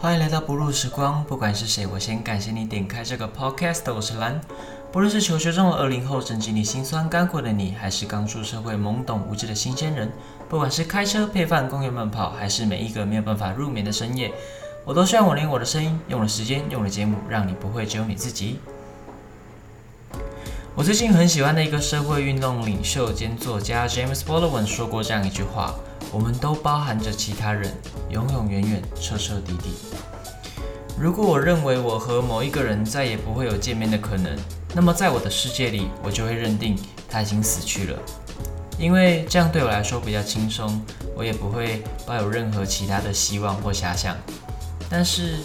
欢迎来到不入时光，不管是谁，我先感谢你点开这个 podcast。我是蓝，不论是求学中的二零后正经历心酸干苦的你，还是刚出社会懵懂无知的新鲜人，不管是开车配饭、公园慢跑，还是每一个没有办法入眠的深夜，我都希望我连我的声音，用我的时间，用我的节目，让你不会只有你自己。我最近很喜欢的一个社会运动领袖兼作家 James Baldwin 说过这样一句话。我们都包含着其他人，永永远远，彻彻底底。如果我认为我和某一个人再也不会有见面的可能，那么在我的世界里，我就会认定他已经死去了，因为这样对我来说比较轻松，我也不会抱有任何其他的希望或遐想。但是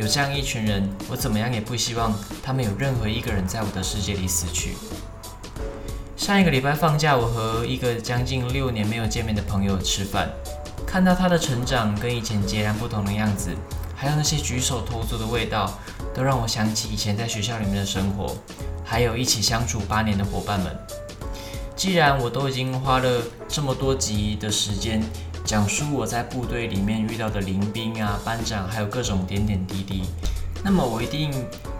有这样一群人，我怎么样也不希望他们有任何一个人在我的世界里死去。上一个礼拜放假，我和一个将近六年没有见面的朋友吃饭，看到他的成长跟以前截然不同的样子，还有那些举手投足的味道，都让我想起以前在学校里面的生活，还有一起相处八年的伙伴们。既然我都已经花了这么多集的时间讲述我在部队里面遇到的临兵啊、班长，还有各种点点滴滴，那么我一定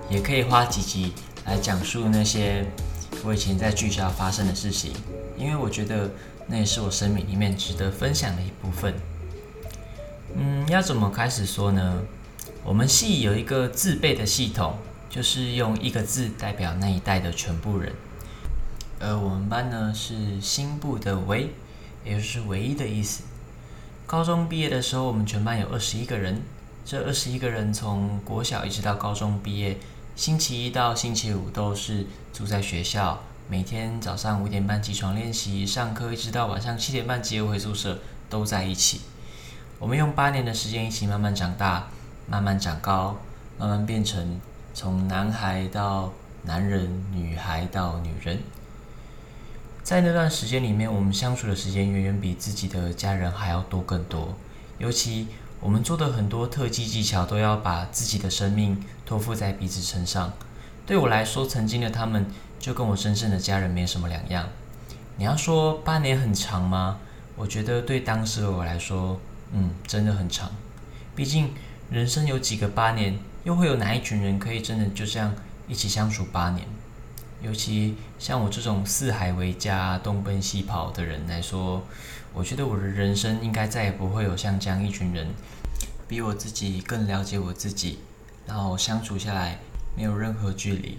也可以花几集来讲述那些。我以前在剧校发生的事情，因为我觉得那也是我生命里面值得分享的一部分。嗯，要怎么开始说呢？我们系有一个自备的系统，就是用一个字代表那一代的全部人。而我们班呢是新部的唯，也就是唯一的意思。高中毕业的时候，我们全班有二十一个人。这二十一个人从国小一直到高中毕业。星期一到星期五都是住在学校，每天早上五点半起床练习，上课一直到晚上七点半接回宿舍，都在一起。我们用八年的时间一起慢慢长大，慢慢长高，慢慢变成从男孩到男人，女孩到女人。在那段时间里面，我们相处的时间远远比自己的家人还要多更多，尤其。我们做的很多特技技巧，都要把自己的生命托付在彼此身上。对我来说，曾经的他们就跟我真正的家人没什么两样。你要说八年很长吗？我觉得对当时的我来说，嗯，真的很长。毕竟人生有几个八年，又会有哪一群人可以真的就这样一起相处八年？尤其像我这种四海为家、东奔西跑的人来说。我觉得我的人生应该再也不会有像这样一群人，比我自己更了解我自己，然后相处下来没有任何距离。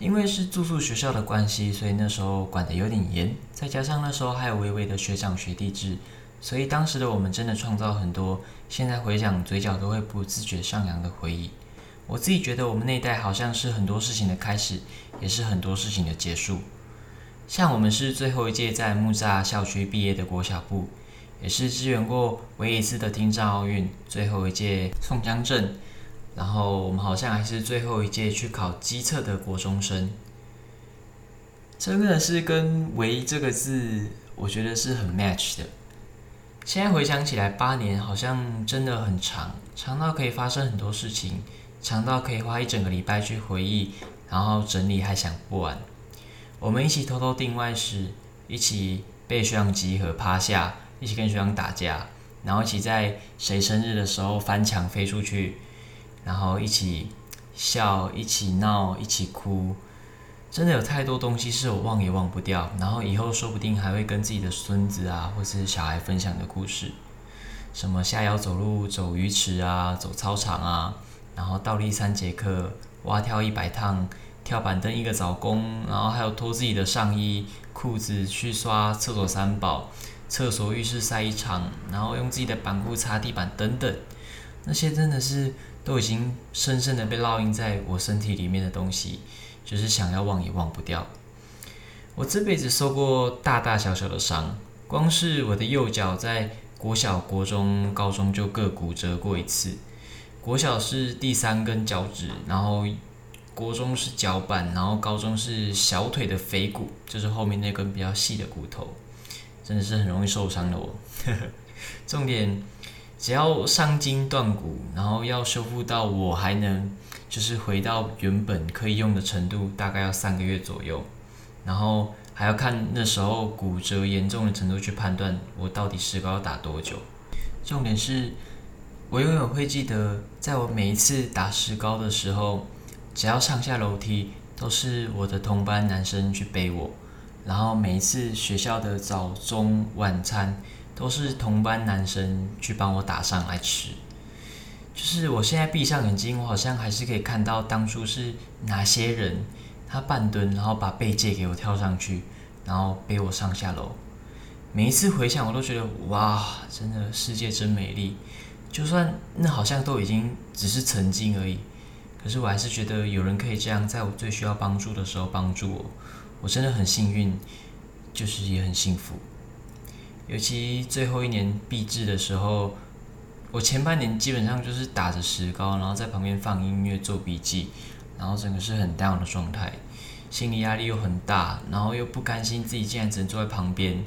因为是住宿学校的关系，所以那时候管得有点严，再加上那时候还有微微的学长学弟制，所以当时的我们真的创造很多，现在回想嘴角都会不自觉上扬的回忆。我自己觉得我们那一代好像是很多事情的开始，也是很多事情的结束。像我们是最后一届在木栅校区毕业的国小部，也是支援过唯一一次的听障奥运最后一届宋江镇，然后我们好像还是最后一届去考机测的国中生，真的是跟“唯一”这个字，我觉得是很 match 的。现在回想起来，八年好像真的很长，长到可以发生很多事情，长到可以花一整个礼拜去回忆，然后整理还想不完。我们一起偷偷订外食，一起被学长集合趴下，一起跟学长打架，然后一起在谁生日的时候翻墙飞出去，然后一起笑，一起闹，一起哭，真的有太多东西是我忘也忘不掉，然后以后说不定还会跟自己的孙子啊，或是小孩分享的故事，什么下腰走路走鱼池啊，走操场啊，然后倒立三节课，蛙跳一百趟。跳板凳一个早工，然后还有脱自己的上衣、裤子去刷厕所三宝、厕所浴室晒一场，然后用自己的板裤擦地板等等，那些真的是都已经深深的被烙印在我身体里面的东西，就是想要忘也忘不掉。我这辈子受过大大小小的伤，光是我的右脚在国小、国中、高中就各骨折过一次，国小是第三根脚趾，然后。国中是脚板，然后高中是小腿的腓骨，就是后面那根比较细的骨头，真的是很容易受伤的哦。重点，只要伤筋断骨，然后要修复到我还能就是回到原本可以用的程度，大概要三个月左右。然后还要看那时候骨折严重的程度去判断我到底石膏要打多久。重点是我永远会记得，在我每一次打石膏的时候，只要上下楼梯，都是我的同班男生去背我，然后每一次学校的早中晚餐，都是同班男生去帮我打上来吃。就是我现在闭上眼睛，我好像还是可以看到当初是哪些人，他半蹲，然后把背借给我跳上去，然后背我上下楼。每一次回想，我都觉得哇，真的世界真美丽。就算那好像都已经只是曾经而已，可是我还是觉得有人可以这样，在我最需要帮助的时候帮助我，我真的很幸运，就是也很幸福。尤其最后一年毕制的时候，我前半年基本上就是打着石膏，然后在旁边放音乐做笔记，然后整个是很 down 的状态，心理压力又很大，然后又不甘心自己竟然只能坐在旁边，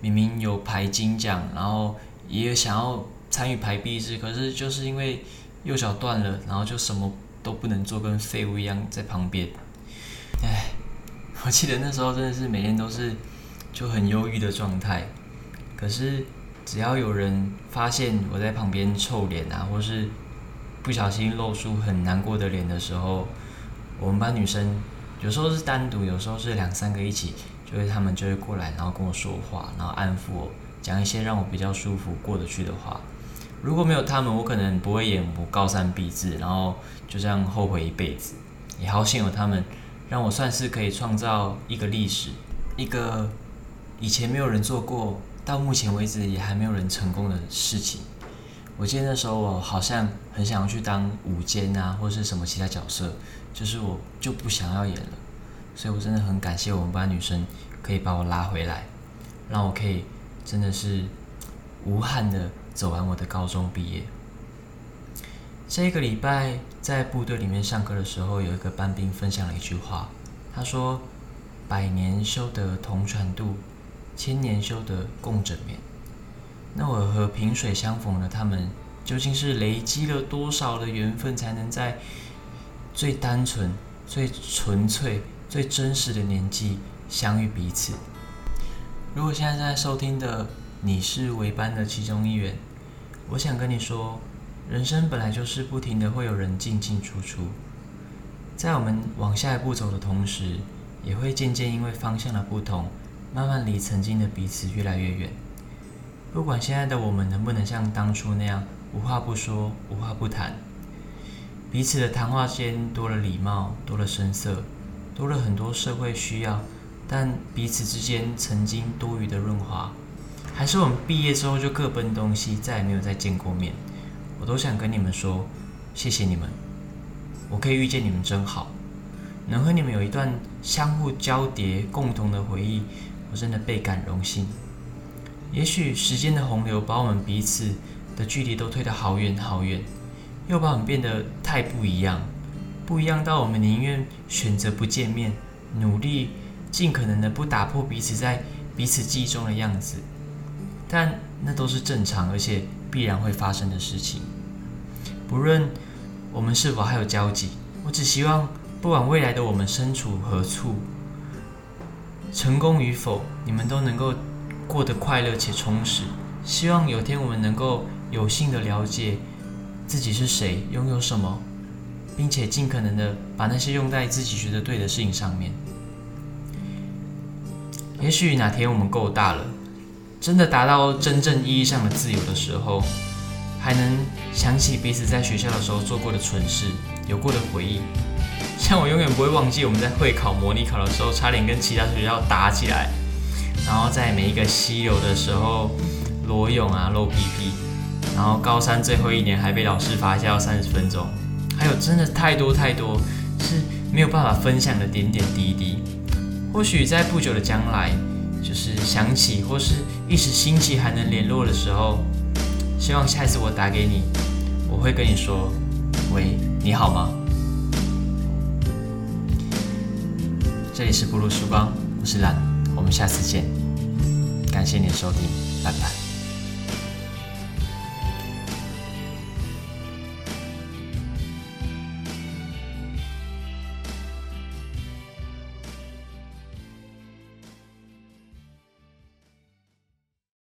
明明有排金奖，然后也有想要。参与排毕制，可是就是因为右脚断了，然后就什么都不能做，跟废物一样在旁边。唉，我记得那时候真的是每天都是就很忧郁的状态。可是只要有人发现我在旁边臭脸啊，或是不小心露出很难过的脸的时候，我们班女生有时候是单独，有时候是两三个一起，就会他们就会过来，然后跟我说话，然后安抚我，讲一些让我比较舒服过得去的话。如果没有他们，我可能不会演我高三毕制，然后就这样后悔一辈子。也好幸有他们，让我算是可以创造一个历史，一个以前没有人做过，到目前为止也还没有人成功的事情。我记得那时候我好像很想要去当舞监啊，或是什么其他角色，就是我就不想要演了。所以我真的很感谢我们班女生可以把我拉回来，让我可以真的是无憾的。走完我的高中毕业，这个礼拜在部队里面上课的时候，有一个班兵分享了一句话，他说：“百年修得同船渡，千年修得共枕眠。”那我和萍水相逢的他们，究竟是累积了多少的缘分，才能在最单纯、最纯粹、最真实的年纪相遇彼此？如果现在正在收听的，你是围班的其中一员，我想跟你说，人生本来就是不停的会有人进进出出，在我们往下一步走的同时，也会渐渐因为方向的不同，慢慢离曾经的彼此越来越远。不管现在的我们能不能像当初那样无话不说、无话不谈，彼此的谈话间多了礼貌，多了声色，多了很多社会需要，但彼此之间曾经多余的润滑。还是我们毕业之后就各奔东西，再也没有再见过面。我都想跟你们说，谢谢你们，我可以遇见你们真好，能和你们有一段相互交叠、共同的回忆，我真的倍感荣幸。也许时间的洪流把我们彼此的距离都推得好远好远，又把我们变得太不一样，不一样到我们宁愿选择不见面，努力尽可能的不打破彼此在彼此记忆中的样子。但那都是正常而且必然会发生的事情。不论我们是否还有交集，我只希望，不管未来的我们身处何处，成功与否，你们都能够过得快乐且充实。希望有天我们能够有幸的了解自己是谁，拥有什么，并且尽可能的把那些用在自己觉得对的事情上面。也许哪天我们够大了。真的达到真正意义上的自由的时候，还能想起彼此在学校的时候做过的蠢事，有过的回忆。像我永远不会忘记我们在会考、模拟考的时候，差点跟其他学校打起来，然后在每一个溪流的时候裸泳啊、露屁屁，然后高三最后一年还被老师罚下要三十分钟，还有真的太多太多是没有办法分享的点点滴滴。或许在不久的将来。就是想起或是一时兴起还能联络的时候，希望下一次我打给你，我会跟你说：“喂，你好吗？”这里是不如曙光，我是蓝，我们下次见，感谢你的收听，拜拜。